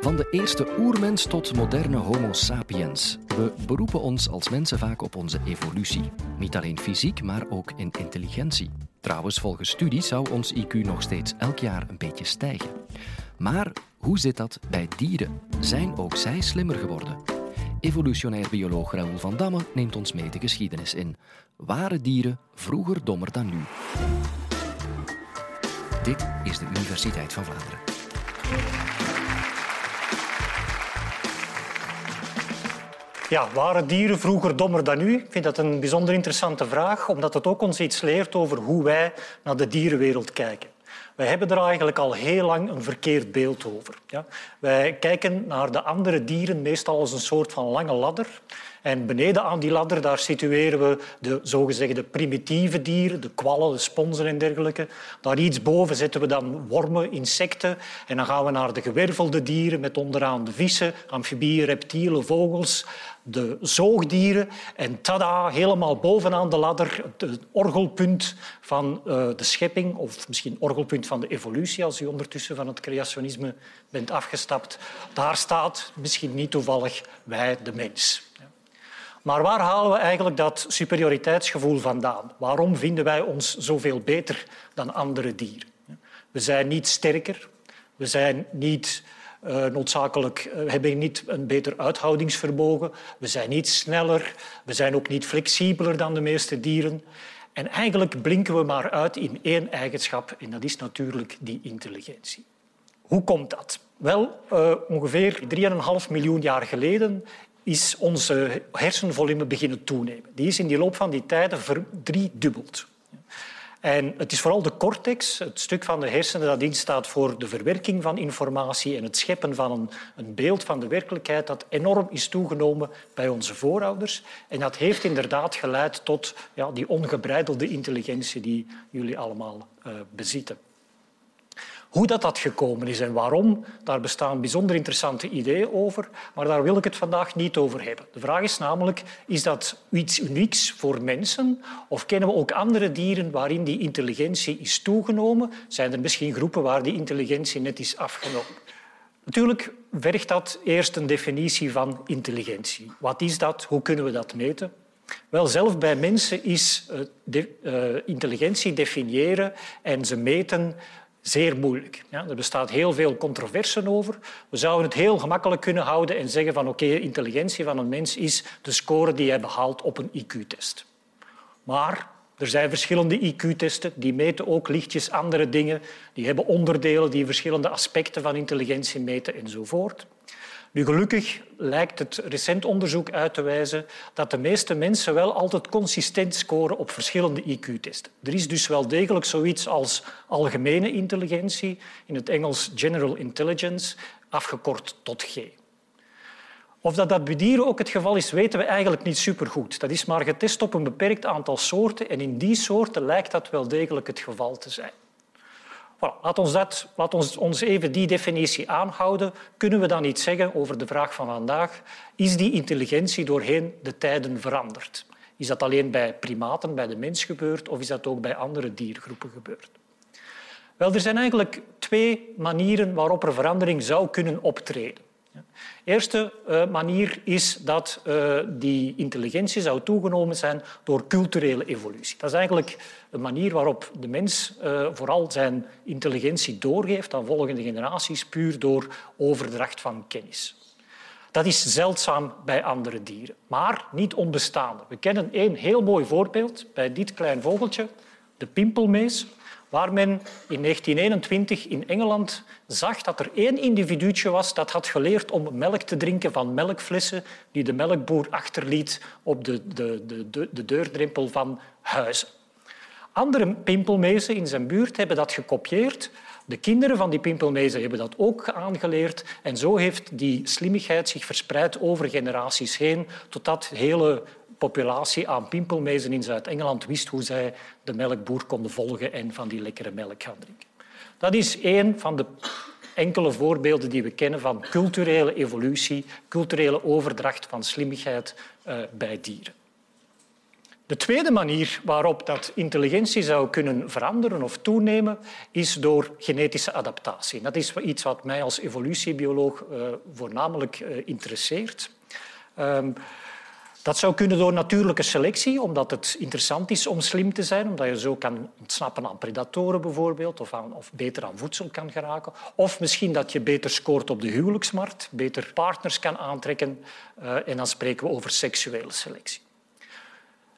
Van de eerste oermens tot moderne Homo sapiens. We beroepen ons als mensen vaak op onze evolutie. Niet alleen fysiek, maar ook in intelligentie. Trouwens, volgens studies zou ons IQ nog steeds elk jaar een beetje stijgen. Maar hoe zit dat bij dieren? Zijn ook zij slimmer geworden? Evolutionair bioloog Raoul van Damme neemt ons mee de geschiedenis in. Waren dieren vroeger dommer dan nu? Dit is de Universiteit van Vlaanderen. Ja, waren dieren vroeger dommer dan nu? Ik vind dat een bijzonder interessante vraag, omdat het ook ons iets leert over hoe wij naar de dierenwereld kijken. Wij hebben er eigenlijk al heel lang een verkeerd beeld over. Ja? Wij kijken naar de andere dieren meestal als een soort van lange ladder. En beneden aan die ladder daar situeren we de zogezegde primitieve dieren, de kwallen, de sponsen en dergelijke. Daar iets boven zetten we dan wormen, insecten. En dan gaan we naar de gewervelde dieren met onderaan de vissen, amfibieën, reptielen, vogels, de zoogdieren. En tada, helemaal bovenaan de ladder, het orgelpunt van eh, de schepping, of misschien orgelpunt van de evolutie, als u ondertussen van het creationisme bent afgestapt. Daar staat, misschien niet toevallig, wij, de mens. Maar waar halen we eigenlijk dat superioriteitsgevoel vandaan? Waarom vinden wij ons zoveel beter dan andere dieren? We zijn niet sterker, we zijn niet uh, noodzakelijk, uh, hebben niet een beter uithoudingsvermogen, we zijn niet sneller, we zijn ook niet flexibeler dan de meeste dieren. En eigenlijk blinken we maar uit in één eigenschap en dat is natuurlijk die intelligentie. Hoe komt dat? Wel, uh, ongeveer 3,5 miljoen jaar geleden is onze hersenvolume beginnen toenemen. Die is in die loop van die tijden verdriedubbeld. En het is vooral de cortex, het stuk van de hersenen dat instaat voor de verwerking van informatie en het scheppen van een, een, beeld van de werkelijkheid, dat enorm is toegenomen bij onze voorouders. En dat heeft inderdaad geleid tot ja, die ongebreidelde intelligentie die jullie allemaal uh, bezitten. Hoe dat, dat gekomen is en waarom, daar bestaan bijzonder interessante ideeën over, maar daar wil ik het vandaag niet over hebben. De vraag is namelijk, is dat iets unieks voor mensen of kennen we ook andere dieren waarin die intelligentie is toegenomen? Zijn er misschien groepen waar die intelligentie net is afgenomen? Natuurlijk vergt dat eerst een definitie van intelligentie. Wat is dat? Hoe kunnen we dat meten? Wel, zelf bij mensen is de, uh, intelligentie definiëren en ze meten zeer moeilijk. Ja, er bestaat heel veel controverse over. We zouden het heel gemakkelijk kunnen houden en zeggen van oké, intelligentie van een mens is de score die hij behaalt op een IQ-test. Maar er zijn verschillende IQ-testen, die meten ook lichtjes andere dingen. Die hebben onderdelen die verschillende aspecten van intelligentie meten enzovoort. Nu, gelukkig lijkt het recent onderzoek uit te wijzen dat de meeste mensen wel altijd consistent scoren op verschillende IQ-testen. Er is dus wel degelijk zoiets als algemene intelligentie, in het Engels General Intelligence, afgekort tot G. Of dat, dat bij dieren ook het geval is, weten we eigenlijk niet supergoed. Dat is maar getest op een beperkt aantal soorten en in die soorten lijkt dat wel degelijk het geval te zijn. Voilà, laat ons, dat, laat ons, even die definitie aanhouden. Kunnen we dan iets zeggen over de vraag van vandaag? Is die intelligentie doorheen de tijden veranderd? Is dat alleen bij primaten, bij de mens gebeurd of is dat ook bij andere diergroepen gebeurd? Wel, er zijn eigenlijk twee manieren waarop er verandering zou kunnen optreden. De eerste uh, manier is dat uh, die intelligentie zou toegenomen zijn door culturele evolutie. Dat is eigenlijk een manier waarop de mens uh, vooral zijn intelligentie doorgeeft aan volgende generaties, puur door overdracht van kennis. Dat is zeldzaam bij andere dieren, maar niet onbestaande. We kennen één heel mooi voorbeeld bij dit klein vogeltje, de pimpelmees waar men in 1921 in Engeland zag dat er één individuutje was dat had geleerd om melk te drinken van melkflessen die de melkboer achterliet op de, de, de, de deurdrempel van huizen. Andere pimpelmezen in zijn buurt hebben dat gekopieerd. De kinderen van die pimpelmezen hebben dat ook aangeleerd. En zo heeft die slimmigheid zich verspreid over generaties heen, totdat hele populatie aan pimpelmezen in Zuid-Engeland wist hoe zij de melkboer konden volgen en van die lekkere melk gaan drinken. Dat is één van de enkele voorbeelden die we kennen van culturele evolutie, culturele overdracht van slimmigheid uh, bij dieren. De tweede manier waarop dat intelligentie zou kunnen veranderen of toenemen, is door genetische adaptatie. Dat is iets wat mij als evolutiebioloog uh, voornamelijk uh, interesseert. Dat zou kunnen door natuurlijke selectie, omdat het interessant is om slim te zijn, omdat je zo kan ontsnappen aan predatoren bijvoorbeeld, of, aan, of beter aan voedsel kan geraken. Of misschien dat je beter scoort op de huwelijksmarkt, beter partners kan aantrekken. Uh, en dan spreken we over seksuele selectie.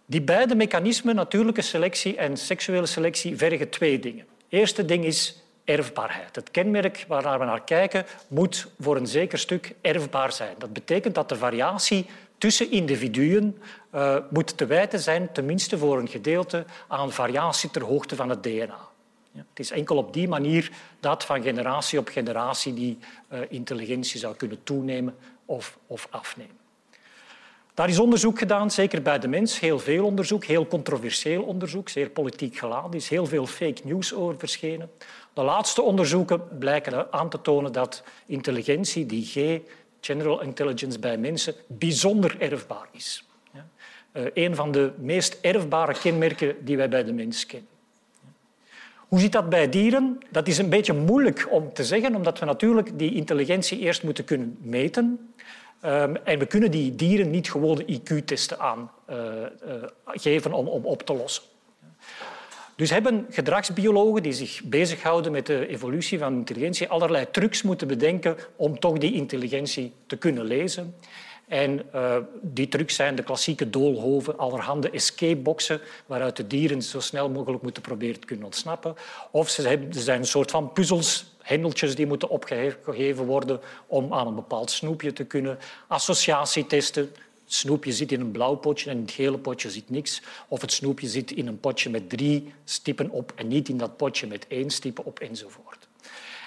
Die beide mechanismen, natuurlijke selectie en seksuele selectie, vergen twee dingen. Het eerste ding is erfbaarheid. Het kenmerk waar we naar kijken moet voor een zeker stuk erfbaar zijn. Dat betekent dat de variatie tussen individuen uh, moet te wijten zijn, tenminste voor een gedeelte, aan variatie ter hoogte van het DNA. Ja, het is enkel op die manier dat van generatie op generatie die uh, intelligentie zou kunnen toenemen of, of afnemen. Daar is onderzoek gedaan, zeker bij de mens. Heel veel onderzoek, heel controversieel onderzoek, zeer politiek geladen. Er is heel veel fake news over verschenen. De laatste onderzoeken blijken aan te tonen dat intelligentie, die G, general intelligence bij mensen, bijzonder erfbaar is. Ja. Uh, een van de meest erfbare kenmerken die wij bij de mens kennen. Hoe zit dat bij dieren? Dat is een beetje moeilijk om te zeggen, omdat we natuurlijk die intelligentie eerst moeten kunnen meten. Um, en we kunnen die dieren niet gewoon de IQ-testen aangeven uh, uh, om, om op te lossen. Dus hebben gedragsbiologen die zich bezighouden met de evolutie van intelligentie allerlei trucs moeten bedenken om toch die intelligentie te kunnen lezen. En uh, die trucs zijn de klassieke doolhoven, allerhande escapeboxen waaruit de dieren zo snel mogelijk moeten proberen te kunnen ontsnappen. Of ze zijn een soort van puzzels, hendeltjes die moeten opgegeven worden om aan een bepaald snoepje te kunnen. Associatietesten, het snoepje zit in een blauw potje en in het gele potje zit niks. Of het snoepje zit in een potje met drie stippen op en niet in dat potje met één stippen op enzovoort.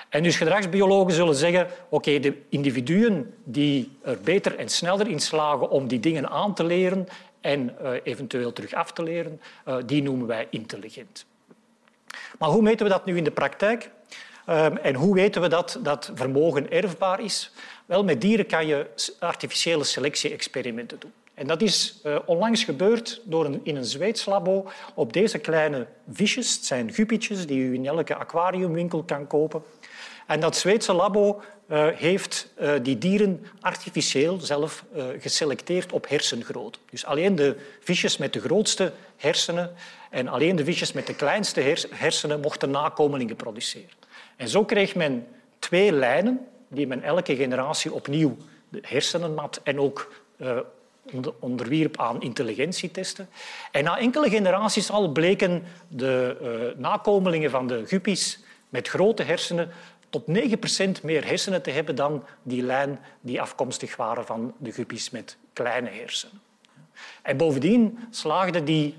En dus gedragsbiologen zullen zeggen, oké, de individuen die er beter en sneller in slagen om die dingen aan te leren en uh, eventueel terug af te leren, uh, die noemen wij intelligent. Maar hoe meten we dat nu in de praktijk? Um, en hoe weten we dat dat vermogen erfbaar is? Wel, met dieren kan je artificiële selectie-experimenten doen. En dat is uh, onlangs gebeurd door in een Zweeds labo op deze kleine visjes. Het zijn guppietjes die u in elke aquariumwinkel kan kopen. En dat Zweedse labo uh, heeft uh, die dieren artificieel zelf geselecteerd op hersengrootte. Dus alleen de visjes met de grootste hersenen en alleen de visjes met de kleinste hersenen mochten nakomelingen produceren. En zo kreeg men twee lijnen die men elke generatie opnieuw de hersenen mat en ook onderwierp aan intelligentietesten. En na enkele generaties al bleken de nakomelingen van de guppies met grote hersenen tot 9% meer hersenen te hebben dan die lijn die afkomstig waren van de guppies met kleine hersenen. En bovendien slaagden die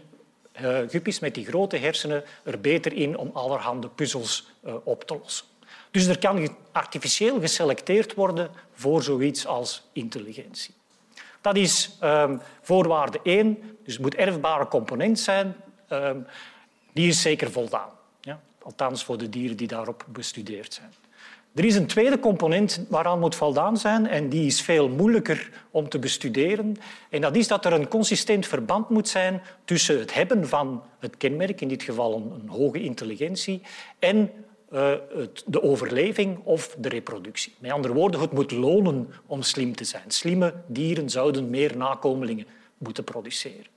uh, guppies met die grote hersenen er beter in om allerhande puzzels uh, op te lossen. Dus er kan artificieel geselecteerd worden voor zoiets als intelligentie. Dat is um, voorwaarde één. Dus het moet erfbare component zijn. Um, die is zeker voldaan. Ja? Althans voor de dieren die daarop bestudeerd zijn. Er is een tweede component waaraan moet voldaan zijn en die is veel moeilijker om te bestuderen. En dat is dat er een consistent verband moet zijn tussen het hebben van het kenmerk, in dit geval een, hoge intelligentie, en uh, de overleving of de reproductie. Met andere woorden, het moet lonen om slim te zijn. Slimme dieren zouden meer nakomelingen moeten produceren.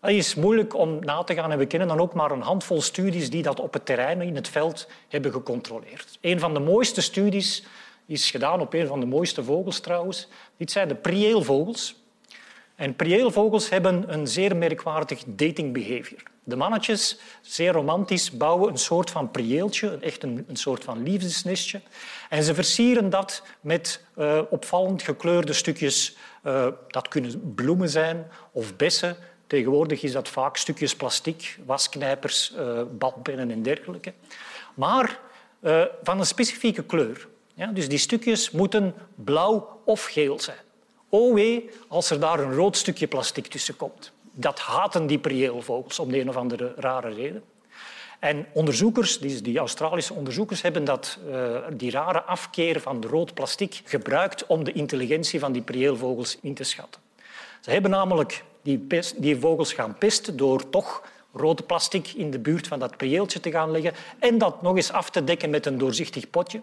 Dat is moeilijk om na te gaan en we kennen dan ook maar een handvol studies die dat op het terrein, in het veld, hebben gecontroleerd. Een van de mooiste studies is gedaan op een van de mooiste vogels trouwens. Dit zijn de prieelvogels. En prieelvogels hebben een zeer merkwaardig dating behavior. De mannetjes, zeer romantisch, bouwen een soort van prieeltje, echt een, soort van liefdesnestje. En ze versieren dat met uh, opvallend gekleurde stukjes. Uh, dat kunnen bloemen zijn of bessen. Tegenwoordig is dat vaak stukjes plastic, wasknijpers, uh, balpennen en dergelijke. Maar van een specifieke kleur. Ja, dus die stukjes moeten blauw of geel zijn. O wee als er daar een rood stukje plastic tussen komt. Dat haten die prieelvogels om de een of andere rare reden. En onderzoekers, die Australische onderzoekers, hebben dat, uh, die rare afkeer van rood plastic gebruikt om de intelligentie van die prieelvogels in te schatten. Ze hebben namelijk die, die vogels gaan pesten door toch rode plastic in de buurt van dat prieeltje te gaan leggen en dat nog eens af te dekken met een doorzichtig potje.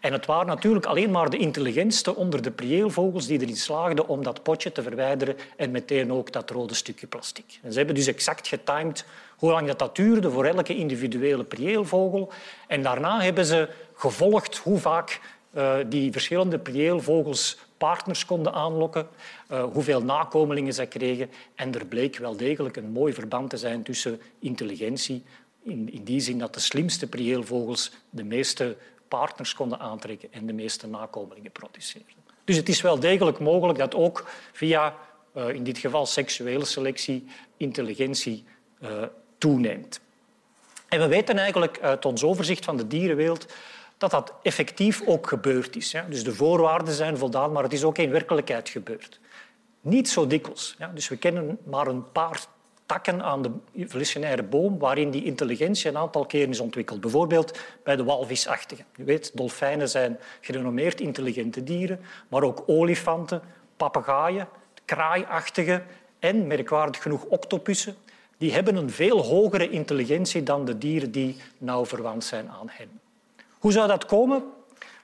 En het waren natuurlijk alleen maar de intelligentste onder de prieelvogels die erin slaagden om dat potje te verwijderen en meteen ook dat rode stukje plastic. En ze hebben dus exact getimed hoe lang dat, dat duurde voor elke individuele prieelvogel. En daarna hebben ze gevolgd hoe vaak uh, die verschillende prieelvogels partners konden aanlokken, uh, hoeveel nakomelingen ze kregen. En er bleek wel degelijk een mooi verband te zijn tussen intelligentie, in, in die zin dat de slimste prieelvogels de meeste partners konden aantrekken en de meeste nakomelingen produceerden. Dus het is wel degelijk mogelijk dat ook via, uh, in dit geval seksuele selectie, intelligentie uh, toeneemt. En we weten eigenlijk uit ons overzicht van de dierenwereld dat dat effectief ook gebeurd is. Dus de voorwaarden zijn voldaan, maar het is ook in werkelijkheid gebeurd. Niet zo dikwijls. Dus we kennen maar een paar takken aan de evolutionaire boom waarin die intelligentie een aantal keren is ontwikkeld. Bijvoorbeeld bij de walvisachtigen. Je weet, dolfijnen zijn gerenommeerd intelligente dieren, maar ook olifanten, papegaaien, kraaiachtigen en, merkwaardig genoeg, octopussen. Die hebben een veel hogere intelligentie dan de dieren die nauw verwant zijn aan hen. Hoe zou dat komen?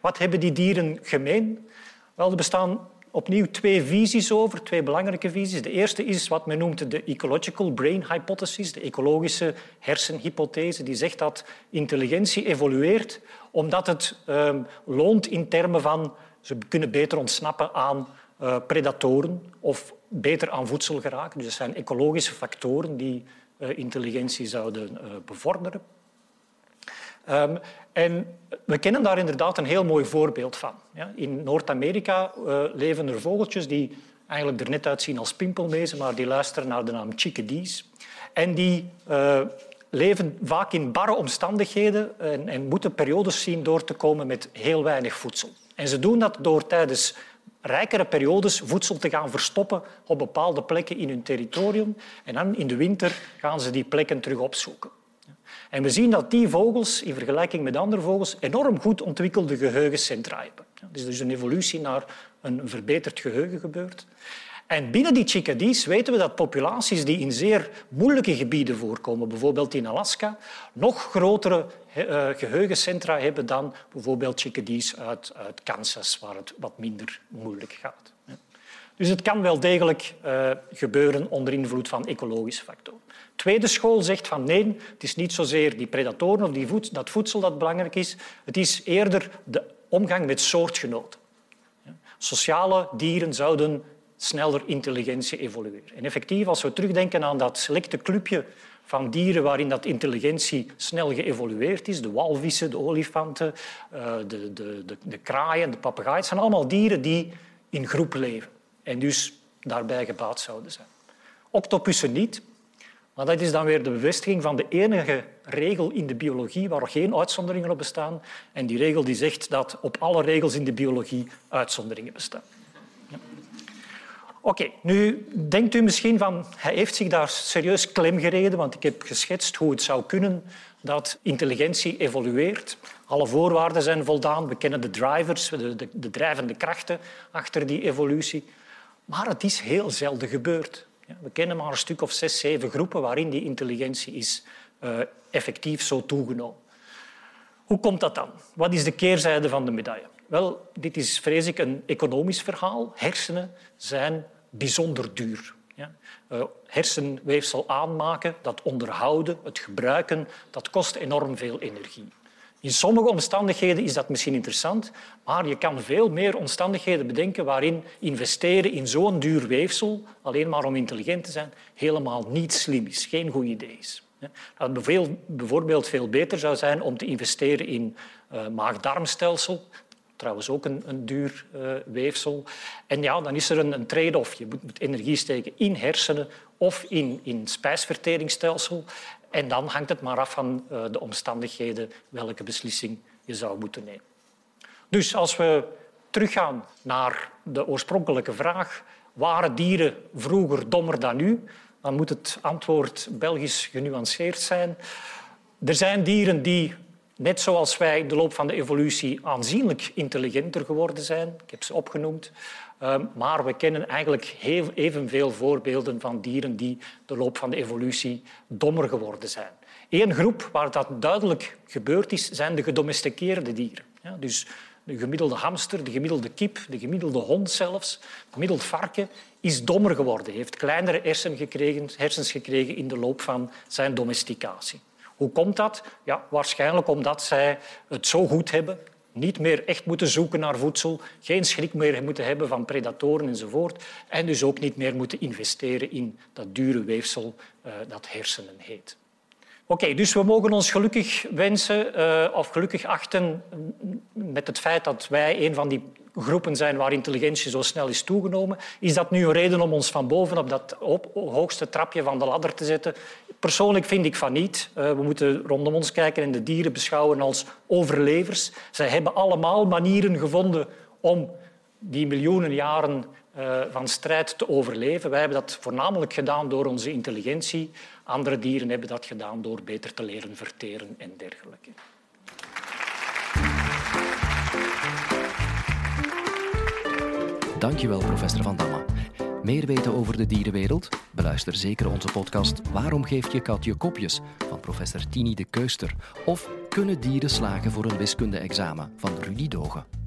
Wat hebben die dieren gemeen? Wel, er bestaan opnieuw twee visies over, twee belangrijke visies. De eerste is wat men noemt de ecological brain hypothesis, de ecologische hersenhypothese, die zegt dat intelligentie evolueert omdat het uh, loont in termen van ze kunnen beter ontsnappen aan uh, predatoren of beter aan voedsel geraken. Dus dat zijn ecologische factoren die uh, intelligentie zouden uh, bevorderen. Um, en we kennen daar inderdaad een heel mooi voorbeeld van. Ja, in Noord-Amerika uh, leven er vogeltjes die eigenlijk er net uitzien als pimpelmezen, maar die luisteren naar de naam chickadees. En die uh, leven vaak in barre omstandigheden en, en, moeten periodes zien door te komen met heel weinig voedsel. En ze doen dat door tijdens rijkere periodes voedsel te gaan verstoppen op bepaalde plekken in hun territorium. En dan in de winter gaan ze die plekken terug opzoeken. En we zien dat die vogels, in vergelijking met andere vogels, enorm goed ontwikkelde geheugencentra hebben. Dus er is een evolutie naar een verbeterd geheugen gebeurd. En binnen die chickadees weten we dat populaties die in zeer moeilijke gebieden voorkomen, bijvoorbeeld in Alaska, nog grotere uh, geheugencentra hebben dan bijvoorbeeld chickadees uit, uit Kansas, waar het wat minder moeilijk gaat. Dus het kan wel degelijk uh, gebeuren onder invloed van ecologische factoren. Tweede school zegt van nee, het is niet zozeer die predatoren of die voed dat voedsel dat belangrijk is. Het is eerder de omgang met soortgenoten. Sociale dieren zouden sneller intelligentie evolueren. En effectief, als we terugdenken aan dat selecte clubje van dieren waarin dat intelligentie snel geëvolueerd is, de walvissen, de olifanten, eh, de, de, de, de kraaien, de papegaaien, zijn allemaal dieren die in groep leven en dus daarbij gebaat zouden zijn. Octopussen niet, maar dat is dan weer de bevestiging van de enige regel in de biologie waar geen uitzonderingen op bestaan. En die regel die zegt dat op alle regels in de biologie uitzonderingen bestaan. Oké, nu denkt u misschien van hij heeft zich daar serieus klem gereden, want ik heb geschetst hoe het zou kunnen dat intelligentie evolueert. Alle voorwaarden zijn voldaan. We kennen de drivers, de, de drijvende krachten achter die evolutie. Maar het is heel zelden gebeurd. We kennen maar een stuk of zes, zeven groepen waarin die intelligentie is uh, effectief zo toegenomen. Hoe komt dat dan? Wat is de keerzijde van de medaille? Wel, dit is, vrees ik, een economisch verhaal. Hersenen zijn bijzonder duur. Uh, hersenweefsel aanmaken, dat onderhouden, het gebruiken, dat kost enorm veel energie. In sommige omstandigheden is dat misschien interessant, maar je kan veel meer omstandigheden bedenken waarin investeren in zo'n duur weefsel, alleen maar om intelligent te zijn, helemaal niet slim is, geen goed idee is. Dat het bijvoorbeeld veel beter zou zijn om te investeren in uh, maag-darmstelsel, trouwens ook een, een duur uh, weefsel. En ja, dan is er een, een trade-off. Je moet energie steken in hersenen of in, in spijsverteringsstelsel. En dan hangt het maar af van uh, de omstandigheden welke beslissing je zou moeten nemen. Dus als we teruggaan naar de oorspronkelijke vraag, waren dieren vroeger dommer dan nu? Dan moet het antwoord Belgisch genuanceerd zijn. Er zijn dieren die Net zoals wij in de loop van de evolutie aanzienlijk intelligenter geworden zijn, ik heb ze opgenoemd, maar we kennen eigenlijk evenveel voorbeelden van dieren die de loop van de evolutie dommer geworden zijn. Eén groep waar dat duidelijk gebeurd is, zijn de gedomesticeerde dieren. Ja, dus de gemiddelde hamster, de gemiddelde kip, de gemiddelde hond zelfs, het gemiddeld varken is dommer geworden, heeft kleinere hersens gekregen, hersens gekregen in de loop van zijn domesticatie. Hoe komt dat? Ja, waarschijnlijk omdat zij het zo goed hebben, niet meer echt moeten zoeken naar voedsel, geen schrik meer moeten hebben van predatoren enzovoort, en dus ook niet meer moeten investeren in dat dure weefsel uh, dat hersenen heet. Oké, dus we mogen ons gelukkig wensen uh, of gelukkig achten met het feit dat wij een van die groepen zijn waar intelligentie zo snel is toegenomen. Is dat nu een reden om ons van boven op dat hoogste trapje van de ladder te zetten? Persoonlijk vind ik van niet. Uh, we moeten rondom ons kijken en de dieren beschouwen als overlevers. Zij hebben allemaal manieren gevonden om die miljoenen jaren uh, van strijd te overleven. Wij hebben dat voornamelijk gedaan door onze intelligentie. Andere dieren hebben dat gedaan door beter te leren verteren en dergelijke. Dankjewel, professor Van Damme. Meer weten over de dierenwereld? Beluister zeker onze podcast Waarom geeft je kat je kopjes? van professor Tini de Keuster. Of Kunnen dieren slagen voor een wiskunde-examen van Rudy Dogen.